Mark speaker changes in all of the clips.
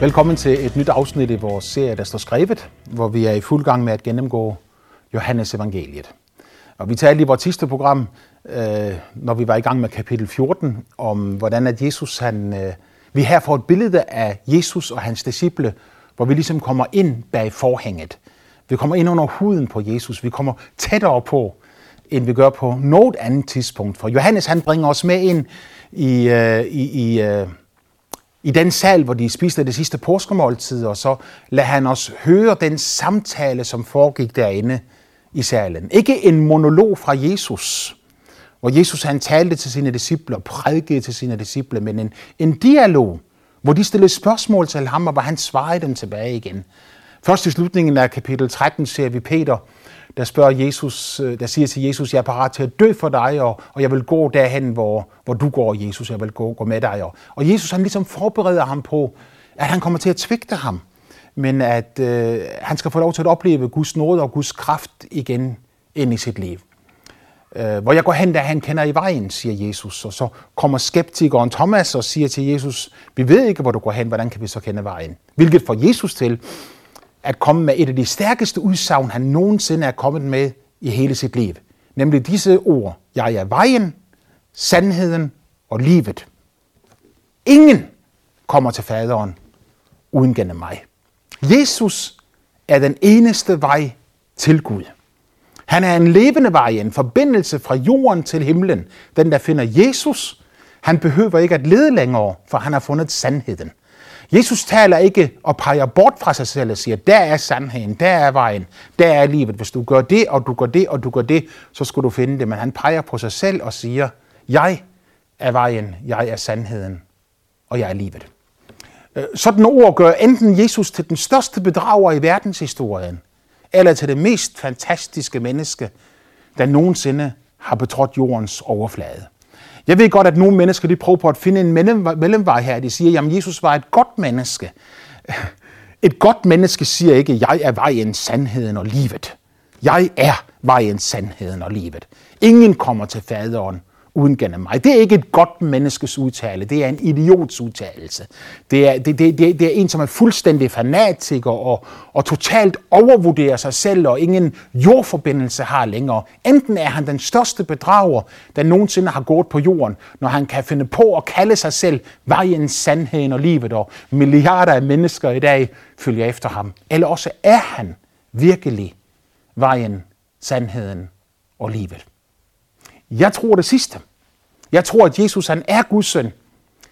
Speaker 1: Velkommen til et nyt afsnit i vores serie, der står skrevet, hvor vi er i fuld gang med at gennemgå Johannes evangeliet. Og vi talte i vores sidste program, øh, når vi var i gang med kapitel 14, om hvordan at Jesus, han, øh, vi her får et billede af Jesus og hans disciple, hvor vi ligesom kommer ind bag forhænget. Vi kommer ind under huden på Jesus. Vi kommer tættere på, end vi gør på noget andet tidspunkt. For Johannes han bringer os med ind i, øh, i, i, øh, i den sal, hvor de spiste det sidste påskemåltid, og så lader han os høre den samtale, som foregik derinde i salen. Ikke en monolog fra Jesus, hvor Jesus han talte til sine disciple og prædikede til sine disciple, men en, en dialog, hvor de stillede spørgsmål til ham, og hvor han svarede dem tilbage igen. Først i slutningen af kapitel 13 ser vi Peter, der spørger Jesus, øh, der siger til Jesus, jeg er parat til at dø for dig, og, og jeg vil gå derhen, hvor, hvor du går, Jesus, jeg vil gå, gå med dig. Og, og Jesus han ligesom forbereder ham på, at han kommer til at tvigte ham, men at øh, han skal få lov til at opleve Guds nåde og Guds kraft igen ind i sit liv. Øh, hvor jeg går hen, der han kender i vejen, siger Jesus. Og så kommer skeptikeren Thomas og siger til Jesus, vi ved ikke, hvor du går hen, hvordan kan vi så kende vejen? Hvilket får Jesus til at komme med et af de stærkeste udsagn, han nogensinde er kommet med i hele sit liv. Nemlig disse ord, jeg er vejen, sandheden og livet. Ingen kommer til faderen uden gennem mig. Jesus er den eneste vej til Gud. Han er en levende vej, en forbindelse fra jorden til himlen. Den, der finder Jesus, han behøver ikke at lede længere, for han har fundet sandheden. Jesus taler ikke og peger bort fra sig selv og siger, der er sandheden, der er vejen, der er livet. Hvis du gør det, og du gør det, og du gør det, så skal du finde det. Men han peger på sig selv og siger, jeg er vejen, jeg er sandheden, og jeg er livet. Øh, sådan ord gør enten Jesus til den største bedrager i verdenshistorien, eller til det mest fantastiske menneske, der nogensinde har betrådt jordens overflade. Jeg ved godt, at nogle mennesker de prøver på at finde en mellemvej her. De siger, at Jesus var et godt menneske. Et godt menneske siger ikke, jeg er vejen, sandheden og livet. Jeg er vejen, sandheden og livet. Ingen kommer til faderen uden gennem mig. Det er ikke et godt menneskes udtale, det er en idiots udtalelse. Det er, det, det, det, det er en, som er fuldstændig fanatiker og, og totalt overvurderer sig selv og ingen jordforbindelse har længere. Enten er han den største bedrager, der nogensinde har gået på jorden, når han kan finde på at kalde sig selv vejen, sandheden og livet, og milliarder af mennesker i dag følger efter ham. Eller også er han virkelig vejen, sandheden og livet. Jeg tror det sidste. Jeg tror, at Jesus han er Guds søn.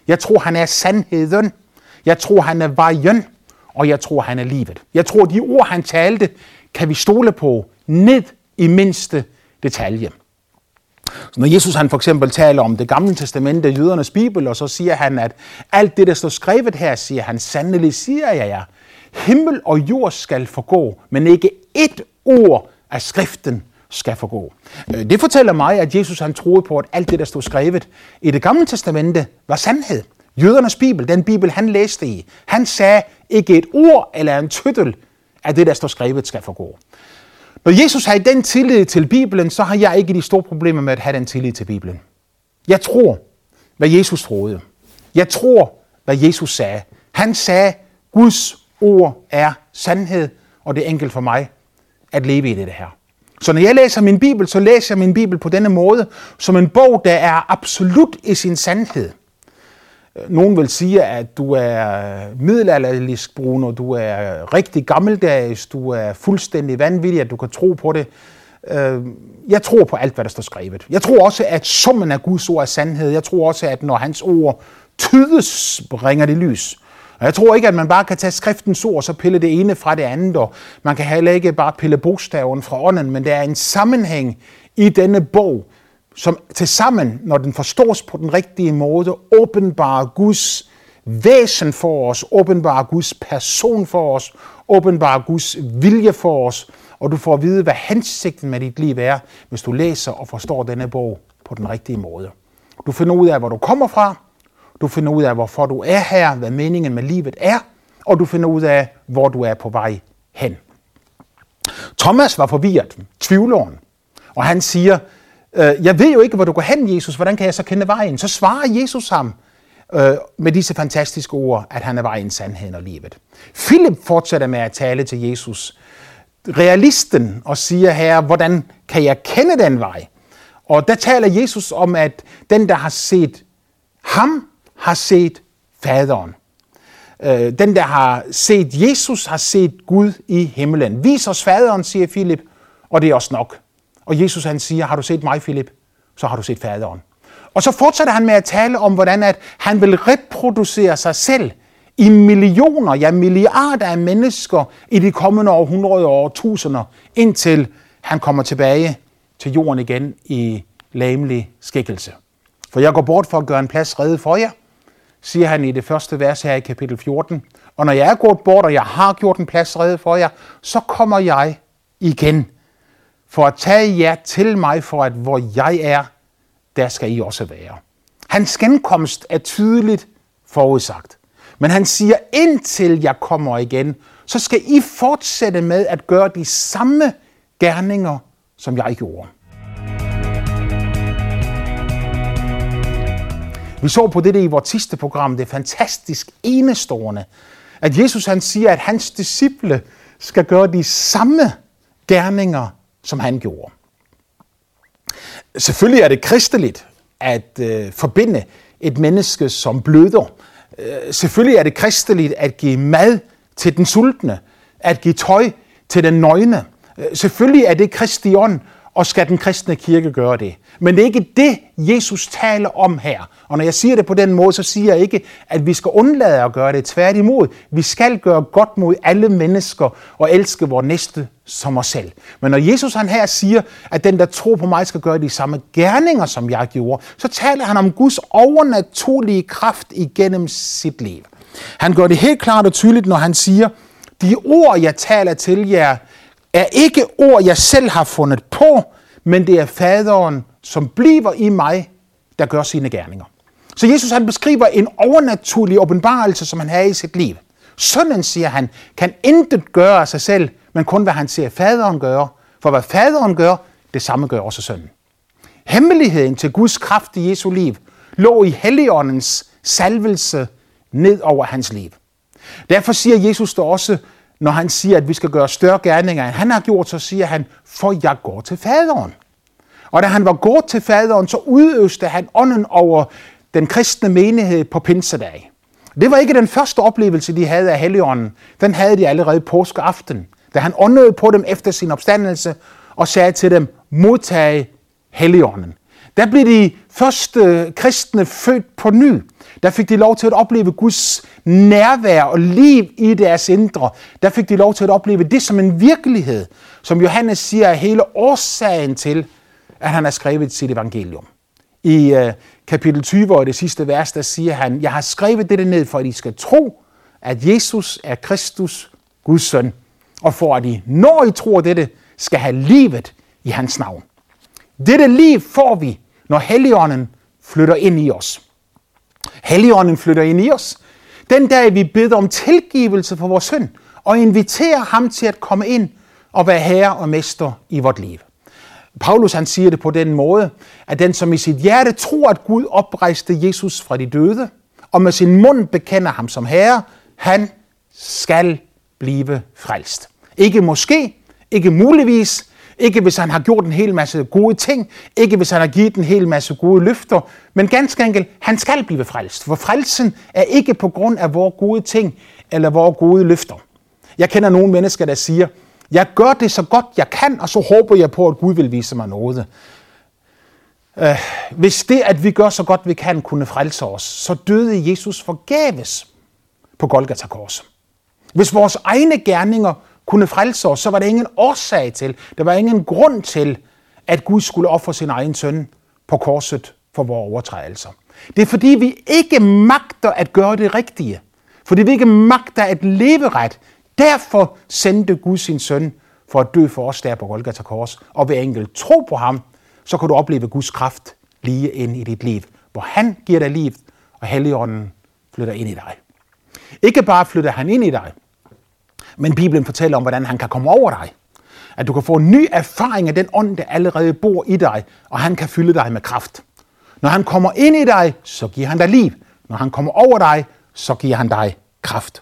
Speaker 1: Jeg tror, han er sandheden. Jeg tror, han er vejen. Og jeg tror, han er livet. Jeg tror, de ord, han talte, kan vi stole på ned i mindste detalje. Så når Jesus han for eksempel taler om det gamle testamente, jødernes bibel, og så siger han, at alt det, der står skrevet her, siger han, sandelig siger jeg jer, himmel og jord skal forgå, men ikke et ord af skriften skal forgå. Øh, det fortæller mig, at Jesus han troede på, at alt det, der stod skrevet i det gamle testamente, var sandhed. Jødernes bibel, den bibel, han læste i, han sagde ikke et ord eller en tøttel af det, der står skrevet, skal forgå. Når Jesus har den tillid til Bibelen, så har jeg ikke de store problemer med at have den tillid til Bibelen. Jeg tror, hvad Jesus troede. Jeg tror, hvad Jesus sagde. Han sagde, Guds ord er sandhed, og det er enkelt for mig at leve i det her. Så når jeg læser min bibel, så læser jeg min bibel på denne måde, som en bog, der er absolut i sin sandhed. Nogen vil sige, at du er middelalderlig, Bruno, du er rigtig gammeldags, du er fuldstændig vanvittig, at du kan tro på det. Øh, jeg tror på alt, hvad der står skrevet. Jeg tror også, at summen af Guds ord er sandhed. Jeg tror også, at når hans ord tydes, bringer det lys. Og jeg tror ikke, at man bare kan tage skriftens ord og så pille det ene fra det andet, og man kan heller ikke bare pille bogstaven fra ånden, men der er en sammenhæng i denne bog, som til sammen, når den forstås på den rigtige måde, åbenbarer Guds væsen for os, åbenbarer Guds person for os, åbenbarer Guds vilje for os, og du får at vide, hvad hensigten med dit liv er, hvis du læser og forstår denne bog på den rigtige måde. Du finder ud af, hvor du kommer fra, du finder ud af, hvorfor du er her, hvad meningen med livet er, og du finder ud af, hvor du er på vej hen. Thomas var forvirret, tvivleren, og han siger, øh, jeg ved jo ikke, hvor du går hen, Jesus, hvordan kan jeg så kende vejen? Så svarer Jesus ham, øh, med disse fantastiske ord, at han er vejen, sandheden og livet. Philip fortsætter med at tale til Jesus, realisten, og siger her, hvordan kan jeg kende den vej? Og der taler Jesus om, at den, der har set ham, har set faderen. Øh, den, der har set Jesus, har set Gud i himlen. Vis os faderen, siger Philip, og det er også nok. Og Jesus han siger, har du set mig, Philip, så har du set faderen. Og så fortsætter han med at tale om, hvordan at han vil reproducere sig selv i millioner, ja milliarder af mennesker i de kommende århundreder og årtusinder, indtil han kommer tilbage til jorden igen i lamelig skikkelse. For jeg går bort for at gøre en plads redde for jer, siger han i det første vers her i kapitel 14. Og når jeg er gået bort, og jeg har gjort en plads redde for jer, så kommer jeg igen for at tage jer til mig, for at hvor jeg er, der skal I også være. Hans genkomst er tydeligt forudsagt. Men han siger, indtil jeg kommer igen, så skal I fortsætte med at gøre de samme gerninger, som jeg gjorde. Vi så på det i vores sidste program, det er fantastisk enestående, at Jesus han siger, at hans disciple skal gøre de samme gerninger, som han gjorde. Selvfølgelig er det kristeligt at øh, forbinde et menneske som bløder. Øh, selvfølgelig er det kristeligt at give mad til den sultne, at give tøj til den nøgne. Øh, selvfølgelig er det kristi ånd og skal den kristne kirke gøre det. Men det er ikke det, Jesus taler om her. Og når jeg siger det på den måde, så siger jeg ikke, at vi skal undlade at gøre det. Tværtimod, vi skal gøre godt mod alle mennesker og elske vores næste som os selv. Men når Jesus han her siger, at den, der tror på mig, skal gøre de samme gerninger, som jeg gjorde, så taler han om Guds overnaturlige kraft igennem sit liv. Han gør det helt klart og tydeligt, når han siger, de ord, jeg taler til jer, er ikke ord, jeg selv har fundet på, men det er faderen, som bliver i mig, der gør sine gerninger. Så Jesus han beskriver en overnaturlig åbenbarelse, som han har i sit liv. Sønnen, siger han, kan intet gøre af sig selv, men kun hvad han ser faderen gøre. For hvad faderen gør, det samme gør også sønnen. Hemmeligheden til Guds kraft i Jesu liv lå i Helligåndens salvelse ned over hans liv. Derfor siger Jesus der også, når han siger, at vi skal gøre større gerninger, end han har gjort, så siger han, for jeg går til faderen. Og da han var gået til faderen, så udøste han ånden over den kristne menighed på pinsedag. Det var ikke den første oplevelse, de havde af Helligånden. Den havde de allerede påskeaften, da han åndede på dem efter sin opstandelse og sagde til dem, modtag Helligånden. Der blev de første kristne født på ny. Der fik de lov til at opleve Guds nærvær og liv i deres indre. Der fik de lov til at opleve det som en virkelighed, som Johannes siger er hele årsagen til, at han har skrevet sit evangelium. I øh, kapitel 20 og det sidste vers, der siger han, jeg har skrevet dette ned, for at I skal tro, at Jesus er Kristus, Guds søn, og for at I, når I tror dette, skal have livet i hans navn. Dette liv får vi, når Helligånden flytter ind i os. Helligånden flytter ind i os. Den dag vi beder om tilgivelse for vores synd, og inviterer ham til at komme ind og være herre og mester i vort liv. Paulus han siger det på den måde, at den som i sit hjerte tror, at Gud oprejste Jesus fra de døde, og med sin mund bekender ham som herre, han skal blive frelst. Ikke måske, ikke muligvis, ikke hvis han har gjort en hel masse gode ting, ikke hvis han har givet en hel masse gode løfter, men ganske enkelt, han skal blive frelst. For frelsen er ikke på grund af vores gode ting eller vores gode løfter. Jeg kender nogle mennesker, der siger, jeg gør det så godt jeg kan, og så håber jeg på, at Gud vil vise mig noget. Øh, hvis det, at vi gør så godt vi kan, kunne frelse os, så døde Jesus forgæves på Golgata Kors. Hvis vores egne gerninger kunne frelse os, så var der ingen årsag til, der var ingen grund til, at Gud skulle ofre sin egen søn på korset for vores overtrædelser. Det er fordi, vi ikke magter at gøre det rigtige. Fordi vi ikke magter at leve ret. Derfor sendte Gud sin søn for at dø for os der på Golgata Kors. Og ved enkelt tro på ham, så kan du opleve Guds kraft lige ind i dit liv. Hvor han giver dig liv, og Helligånden flytter ind i dig. Ikke bare flytter han ind i dig, men Bibelen fortæller om, hvordan han kan komme over dig. At du kan få en ny erfaring af den ånd, der allerede bor i dig, og han kan fylde dig med kraft. Når han kommer ind i dig, så giver han dig liv. Når han kommer over dig, så giver han dig kraft.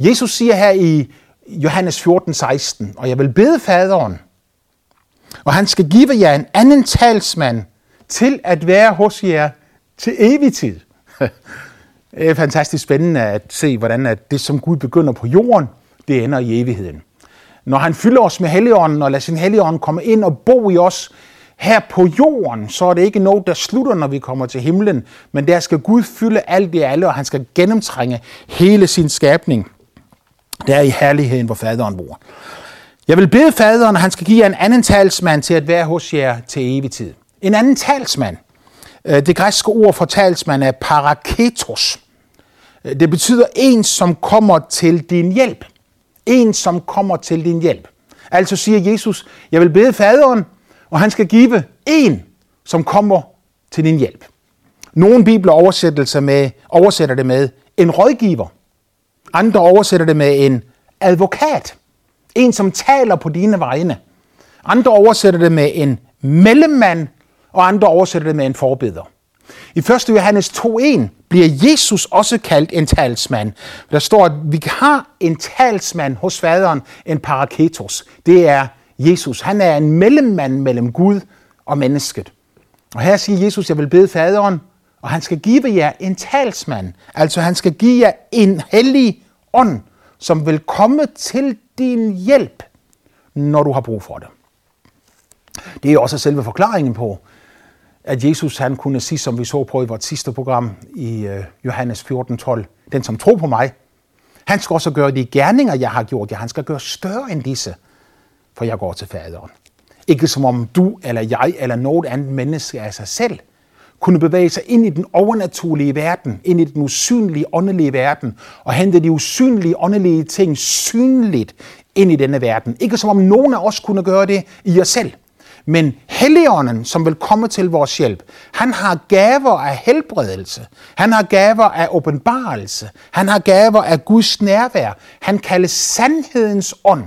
Speaker 1: Jesus siger her i Johannes 14, 16, og jeg vil bede faderen, og han skal give jer en anden talsmand til at være hos jer til evig tid. Det er fantastisk spændende at se, hvordan at det, som Gud begynder på jorden, det ender i evigheden. Når han fylder os med Helligånden og lader sin Helligånd komme ind og bo i os her på jorden, så er det ikke noget, der slutter, når vi kommer til himlen, men der skal Gud fylde alt i alle, og han skal gennemtrænge hele sin skabning. Der er i herligheden, hvor faderen bor. Jeg vil bede faderen, at han skal give jer en anden talsmand til at være hos jer til evig tid. En anden talsmand. Øh, det græske ord for talsmand er paraketos. Øh, det betyder en, som kommer til din hjælp. En, som kommer til din hjælp. Altså siger Jesus, jeg vil bede faderen, og han skal give en, som kommer til din hjælp. Nogle bibler oversætter, med, oversætter det med en rådgiver. Andre oversætter det med en advokat. En, som taler på dine vegne. Andre oversætter det med en mellemmand, og andre oversætter det med en forbeder. I 1. Johannes 2.1 bliver Jesus også kaldt en talsmand. Der står, at vi har en talsmand hos faderen, en paraketos. Det er Jesus. Han er en mellemmand mellem Gud og mennesket. Og her siger Jesus, jeg vil bede faderen, og han skal give jer en talsmand. Altså han skal give jer en hellig ånd, som vil komme til din hjælp, når du har brug for det. Det er også selve forklaringen på, at Jesus han kunne sige, som vi så på i vores sidste program i øh, Johannes 14:12, den som tror på mig, han skal også gøre de gerninger, jeg har gjort. Ja, han skal gøre større end disse, for jeg går til faderen. Ikke som om du eller jeg eller noget andet menneske af sig selv kunne bevæge sig ind i den overnaturlige verden, ind i den usynlige åndelige verden, og hente de usynlige åndelige ting synligt ind i denne verden. Ikke som om nogen af os kunne gøre det i os selv. Men Helligånden, som vil komme til vores hjælp, han har gaver af helbredelse. Han har gaver af åbenbarelse. Han har gaver af Guds nærvær. Han kaldes sandhedens ånd.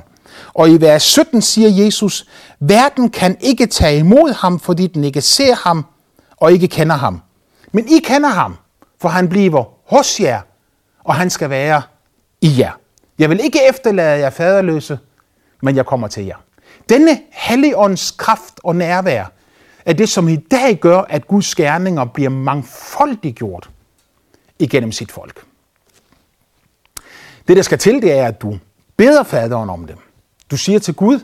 Speaker 1: Og i vers 17 siger Jesus, verden kan ikke tage imod ham, fordi den ikke ser ham og ikke kender ham. Men I kender ham, for han bliver hos jer, og han skal være i jer. Jeg vil ikke efterlade jer faderløse, men jeg kommer til jer. Denne helligånds kraft og nærvær er det, som i dag gør, at Guds gerninger bliver mangfoldiggjort igennem sit folk. Det, der skal til, det er, at du beder faderen om det. Du siger til Gud,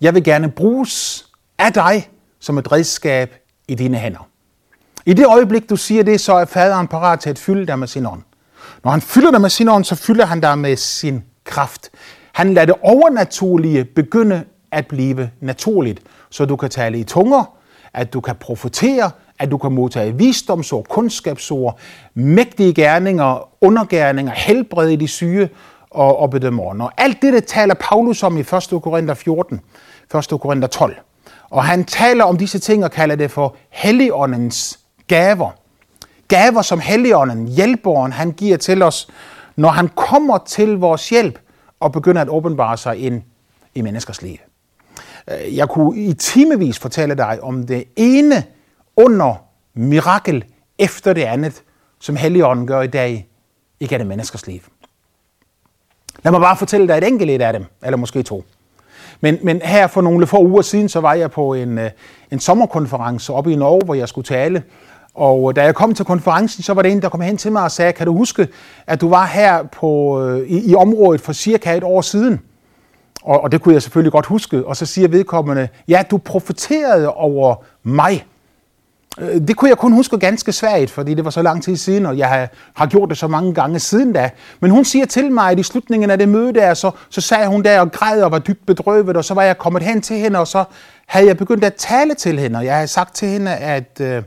Speaker 1: jeg vil gerne bruges af dig som et redskab i dine hænder. I det øjeblik, du siger det, så er faderen parat til at fylde dig med sin ånd. Når han fylder dig med sin ånd, så fylder han dig med sin kraft. Han lader det overnaturlige begynde at blive naturligt, så du kan tale i tunger, at du kan profetere, at du kan modtage visdomsord, kundskabsord, mægtige gerninger, undergerninger, helbrede de syge og, og bedømme Og alt det, det taler Paulus om i 1. Korinther 14, 1. Korinther 12. Og han taler om disse ting og kalder det for Helligåndens gaver. Gaver, som Helligånden, hjælperen, han giver til os, når han kommer til vores hjælp og begynder at åbenbare sig ind i menneskers liv. Øh, jeg kunne i timevis fortælle dig om det ene under mirakel efter det andet, som Helligånden gør i dag igennem menneskers liv. Lad mig bare fortælle dig et enkelt et af dem, eller måske to. Men, men her for nogle få uger siden, så var jeg på en, øh, en sommerkonference oppe i Norge, hvor jeg skulle tale. Og øh, da jeg kom til konferencen, så var det en, der kom hen til mig og sagde, kan du huske, at du var her på, i, i området for cirka et år siden? Og, og det kunne jeg selvfølgelig godt huske. Og så siger vedkommende, ja, du profeterede over mig. Øh, det kunne jeg kun huske ganske svært, fordi det var så lang tid siden, og jeg har gjort det så mange gange siden da. Men hun siger til mig, at i slutningen af det møde der, så, så sagde hun der og græd og var dybt bedrøvet, og så var jeg kommet hen til hende, og så havde jeg begyndt at tale til hende, og jeg havde sagt til hende, at øh,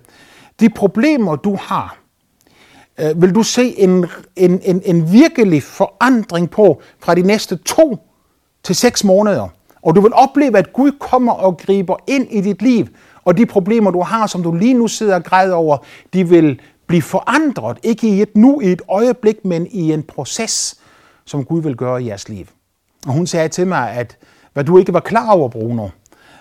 Speaker 1: de problemer, du har, øh, vil du se en, en, en, en virkelig forandring på fra de næste to til seks måneder. Og du vil opleve, at Gud kommer og griber ind i dit liv, og de problemer, du har, som du lige nu sidder og græder over, de vil blive forandret, ikke i et nu, i et øjeblik, men i en proces, som Gud vil gøre i jeres liv. Og hun sagde til mig, at hvad du ikke var klar over, Bruno,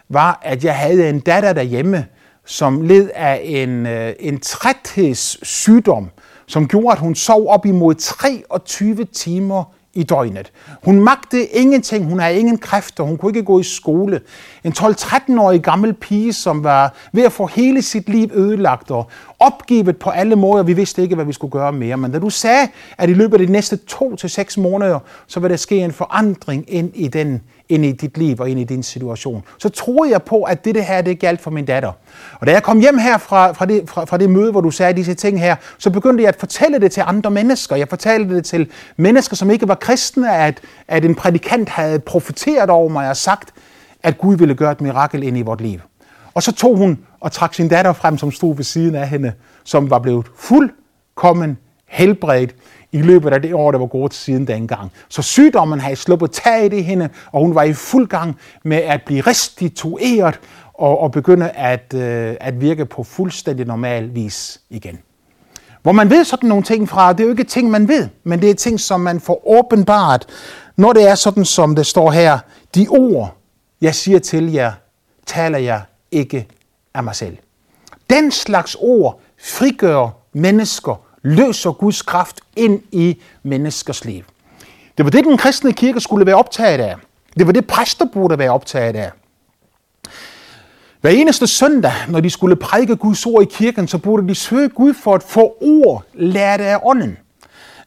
Speaker 1: var, at jeg havde en datter derhjemme, som led af en, øh, en træthedssygdom, som gjorde, at hun sov op imod 23 timer i døgnet. Hun magtede ingenting, hun havde ingen kræfter, hun kunne ikke gå i skole. En 12-13-årig gammel pige, som var ved at få hele sit liv ødelagt og opgivet på alle måder. Vi vidste ikke, hvad vi skulle gøre mere. Men da du sagde, at i løbet af de næste to til seks måneder, så vil der ske en forandring ind i, den, ind i dit liv og ind i din situation, så troede jeg på, at det, det her, det galt for min datter. Og da jeg kom hjem her fra, fra, det, fra, fra det møde, hvor du sagde disse ting her, så begyndte jeg at fortælle det til andre mennesker. Jeg fortalte det til mennesker, som ikke var kristne, at, at en prædikant havde profeteret over mig og sagt, at Gud ville gøre et mirakel ind i vort liv. Og så tog hun og trak sin datter frem, som stod ved siden af hende, som var blevet fuldkommen helbredt i løbet af det år, der var gået siden dengang. Så sygdommen havde sluppet taget i hende, og hun var i fuld gang med at blive restitueret og, og begynde at, øh, at virke på fuldstændig normal vis igen. Hvor man ved sådan nogle ting fra, det er jo ikke ting, man ved, men det er ting, som man får åbenbart, når det er sådan, som det står her. De ord, jeg siger til jer, taler jeg ikke af mig selv. Den slags ord frigør mennesker, løser Guds kraft ind i menneskers liv. Det var det, den kristne kirke skulle være optaget af. Det var det, præster burde være optaget af. Hver eneste søndag, når de skulle prædike Guds ord i kirken, så burde de søge Gud for at få ord lært af ånden.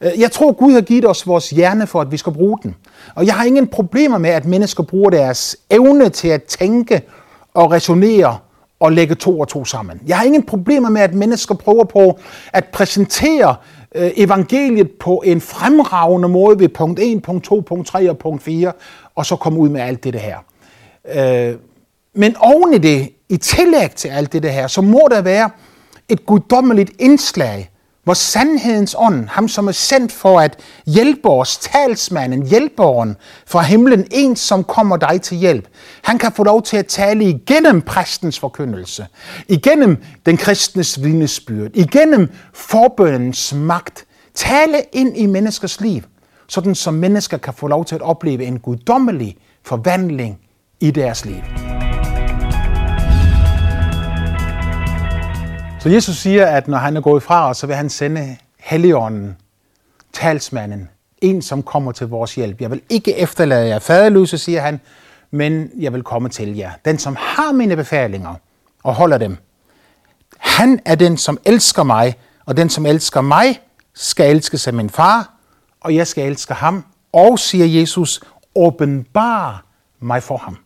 Speaker 1: Øh, jeg tror, Gud har givet os vores hjerne for, at vi skal bruge den. Og jeg har ingen problemer med, at mennesker bruger deres evne til at tænke og resonere og lægge to og to sammen. Jeg har ingen problemer med, at mennesker prøver på at præsentere øh, evangeliet på en fremragende måde ved punkt 1, punkt 2, punkt 3 og punkt 4, og så komme ud med alt det her. Øh, men oven i det, i tillæg til alt det her, så må der være et guddommeligt indslag hvor sandhedens ånd, ham som er sendt for at hjælpe os, talsmanden, hjælperen fra himlen, en som kommer dig til hjælp, han kan få lov til at tale igennem præstens forkyndelse, igennem den kristnes vidnesbyrd, igennem forbøndens magt, tale ind i menneskers liv, sådan som mennesker kan få lov til at opleve en guddommelig forvandling i deres liv. Så Jesus siger, at når han er gået fra os, så vil han sende Helligånden, talsmanden, en som kommer til vores hjælp. Jeg vil ikke efterlade jer faderløse, siger han, men jeg vil komme til jer. Den, som har mine befalinger og holder dem, han er den, som elsker mig, og den, som elsker mig, skal elske sig min far, og jeg skal elske ham. Og, siger Jesus, åbenbar mig for ham.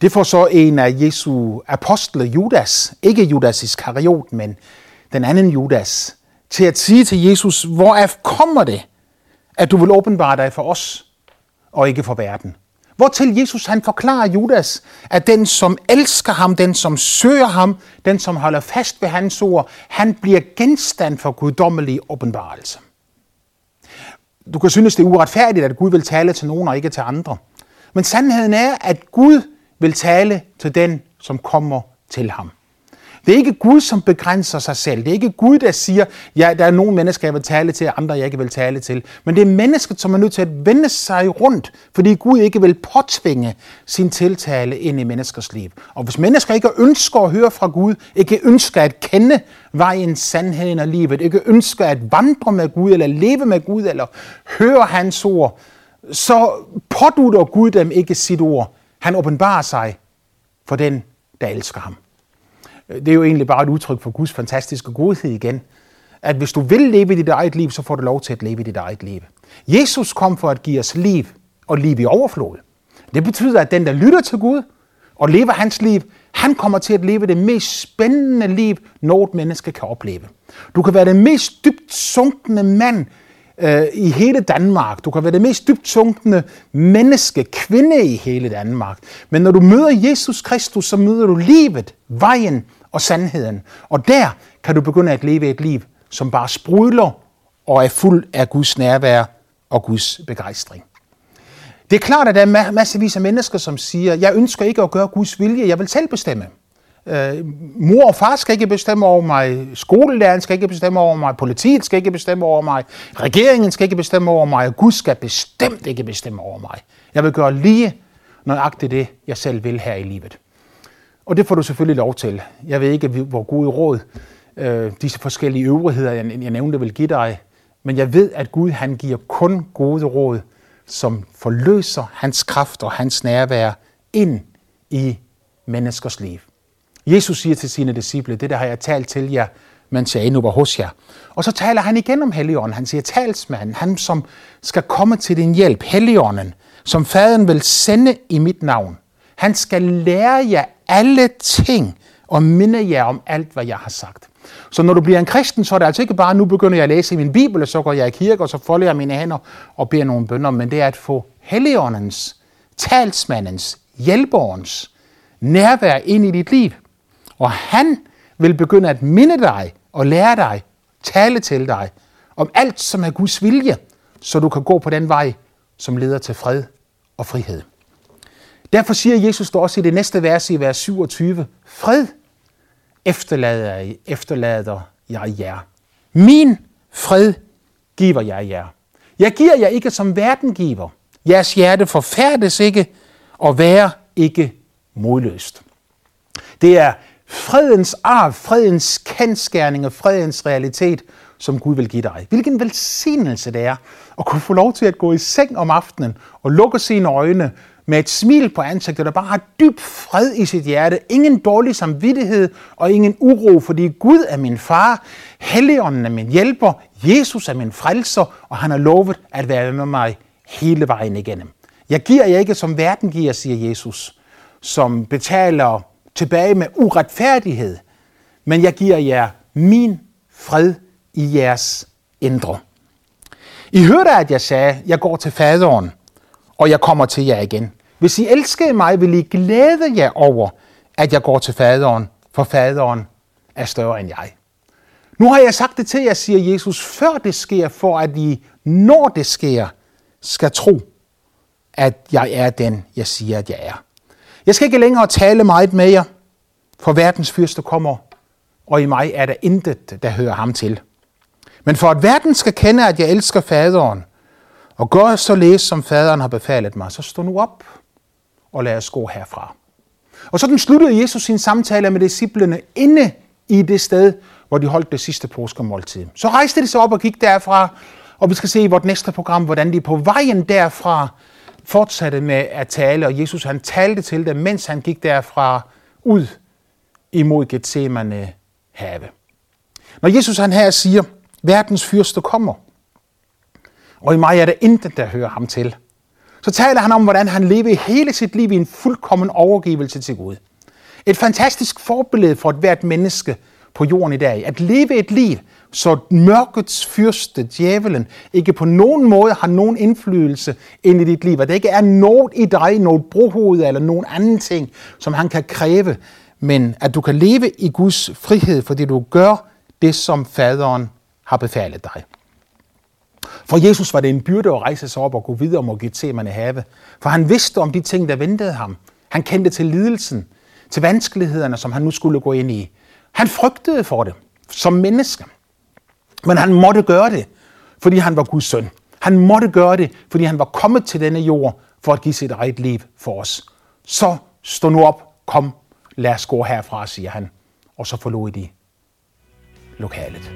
Speaker 1: Det får så en af Jesu apostle, Judas, ikke Judas Iskariot, men den anden Judas, til at sige til Jesus, hvor af kommer det, at du vil åbenbare dig for os, og ikke for verden? Hvortil Jesus han forklarer Judas, at den som elsker ham, den som søger ham, den som holder fast ved hans ord, han bliver genstand for guddommelig åbenbarelse. Du kan synes, det er uretfærdigt, at Gud vil tale til nogen og ikke til andre. Men sandheden er, at Gud vil tale til den, som kommer til ham. Det er ikke Gud, som begrænser sig selv. Det er ikke Gud, der siger, ja, der er nogle mennesker, jeg vil tale til, og andre, jeg ikke vil tale til. Men det er mennesket, som er nødt til at vende sig rundt, fordi Gud ikke vil påtvinge sin tiltale ind i menneskers liv. Og hvis mennesker ikke ønsker at høre fra Gud, ikke ønsker at kende vejen, sandheden og livet, ikke ønsker at vandre med Gud, eller leve med Gud, eller høre hans ord, så pådutter Gud dem ikke sit ord, han åbenbarer sig for den, der elsker ham. Øh, det er jo egentlig bare et udtryk for Guds fantastiske godhed igen. At hvis du vil leve i dit eget liv, så får du lov til at leve i dit eget liv. Jesus kom for at give os liv, og liv i overflod. Det betyder, at den, der lytter til Gud og lever hans liv, han kommer til at leve det mest spændende liv, noget menneske kan opleve. Du kan være den mest dybt sunkende mand, øh, i hele Danmark. Du kan være det mest dybt sunkne menneske, kvinde i hele Danmark. Men når du møder Jesus Kristus, så møder du livet, vejen og sandheden. Og der kan du begynde at leve et liv, som bare sprudler og er fuld af Guds nærvær og Guds begejstring. Det er klart, at der er masservis af mennesker, som siger, jeg ønsker ikke at gøre Guds vilje, jeg vil selv bestemme. Øh, mor og far skal ikke bestemme over mig, skolelæreren skal ikke bestemme over mig, politiet skal ikke bestemme over mig, regeringen skal ikke bestemme over mig, og Gud skal bestemt ikke bestemme over mig. Jeg vil gøre lige nøjagtigt det, jeg selv vil her i livet. Og det får du selvfølgelig lov til. Jeg ved ikke, hvor gode råd øh, disse forskellige øvrigheder, jeg, jeg nævnte, vil give dig. Men jeg ved, at Gud han giver kun gode råd, som forløser hans kraft og hans nærvær ind i menneskers liv. Jesus siger til sine disciple, det der har jeg talt til jer, mens jeg endnu var hos jer. Og så taler han igen om Helligånden. Han siger, talsmanden, han som skal komme til din hjælp, Helligånden, som faderen vil sende i mit navn. Han skal lære jer alle ting og minde jer om alt, hvad jeg har sagt. Så når du bliver en kristen, så er det altså ikke bare, nu begynder jeg at læse i min bibel, og så går jeg i kirke, og så folder jeg mine hænder og beder nogle bønder, men det er at få Helligåndens, talsmandens, hjælperens nærvær ind i dit liv. Og han vil begynde at minde dig og lære dig, tale til dig om alt, som er Guds vilje, så du kan gå på den vej, som leder til fred og frihed. Derfor siger Jesus dog også i det næste vers i vers 27, fred efterlader jeg, efterlader jeg jer. Min fred giver jeg jer. Jeg giver jer ikke som verden giver. Jeres hjerte forfærdes ikke, og vær ikke modløst. Det er fredens arv, fredens kendskærning og fredens realitet, som Gud vil give dig. Hvilken velsignelse det er at kunne få lov til at gå i seng om aftenen og lukke sine øjne med et smil på ansigtet, der bare har dyb fred i sit hjerte, ingen dårlig samvittighed og ingen uro, fordi Gud er min far, Helligånden er min hjælper, Jesus er min frelser, og han har lovet at være med mig hele vejen igennem. Jeg giver jer ikke som verden giver, siger Jesus, som betaler tilbage med uretfærdighed, men jeg giver jer min fred i jeres indre. I hørte, at jeg sagde, jeg går til faderen, og jeg kommer til jer igen. Hvis I elskede mig, vil I glæde jer over, at jeg går til faderen, for faderen er større end jeg. Nu har jeg sagt det til jer, siger Jesus, før det sker, for at I, når det sker, skal tro, at jeg er den, jeg siger, at jeg er. Jeg skal ikke længere tale meget med jer, for verdens fyrste kommer, og i mig er der intet, der hører ham til. Men for at verden skal kende, at jeg elsker faderen, og gør således, som faderen har befalet mig, så stå nu op og lad os gå herfra. Og sådan sluttede Jesus sin samtale med disciplene inde i det sted, hvor de holdt det sidste påskemåltid. Så rejste de sig op og gik derfra, og vi skal se i vort næste program, hvordan de på vejen derfra fortsatte med at tale, og Jesus han talte til dem, mens han gik derfra ud imod Gethsemane have. Når Jesus han her siger, verdens fyrste kommer, og i mig er der intet, der hører ham til, så taler han om, hvordan han levede hele sit liv i en fuldkommen overgivelse til Gud. Et fantastisk forbillede for et hvert menneske på jorden i dag. At leve et liv, så mørkets fyrste, djævelen, ikke på nogen måde har nogen indflydelse ind i dit liv. At der ikke er noget i dig, noget brohoved eller nogen anden ting, som han kan kræve. Men at du kan leve i Guds frihed, fordi du gør det, som faderen har befalet dig. For Jesus var det en byrde at rejse sig op og gå videre mod Gethsemane have. For han vidste om de ting, der ventede ham. Han kendte til lidelsen, til vanskelighederne, som han nu skulle gå ind i. Han frygtede for det som menneske. Men han måtte gøre det, fordi han var Guds søn. Han måtte gøre det, fordi han var kommet til denne jord for at give sit eget liv for os. Så stå nu op, kom, lad os gå herfra, siger han. Og så forlod de lokalet.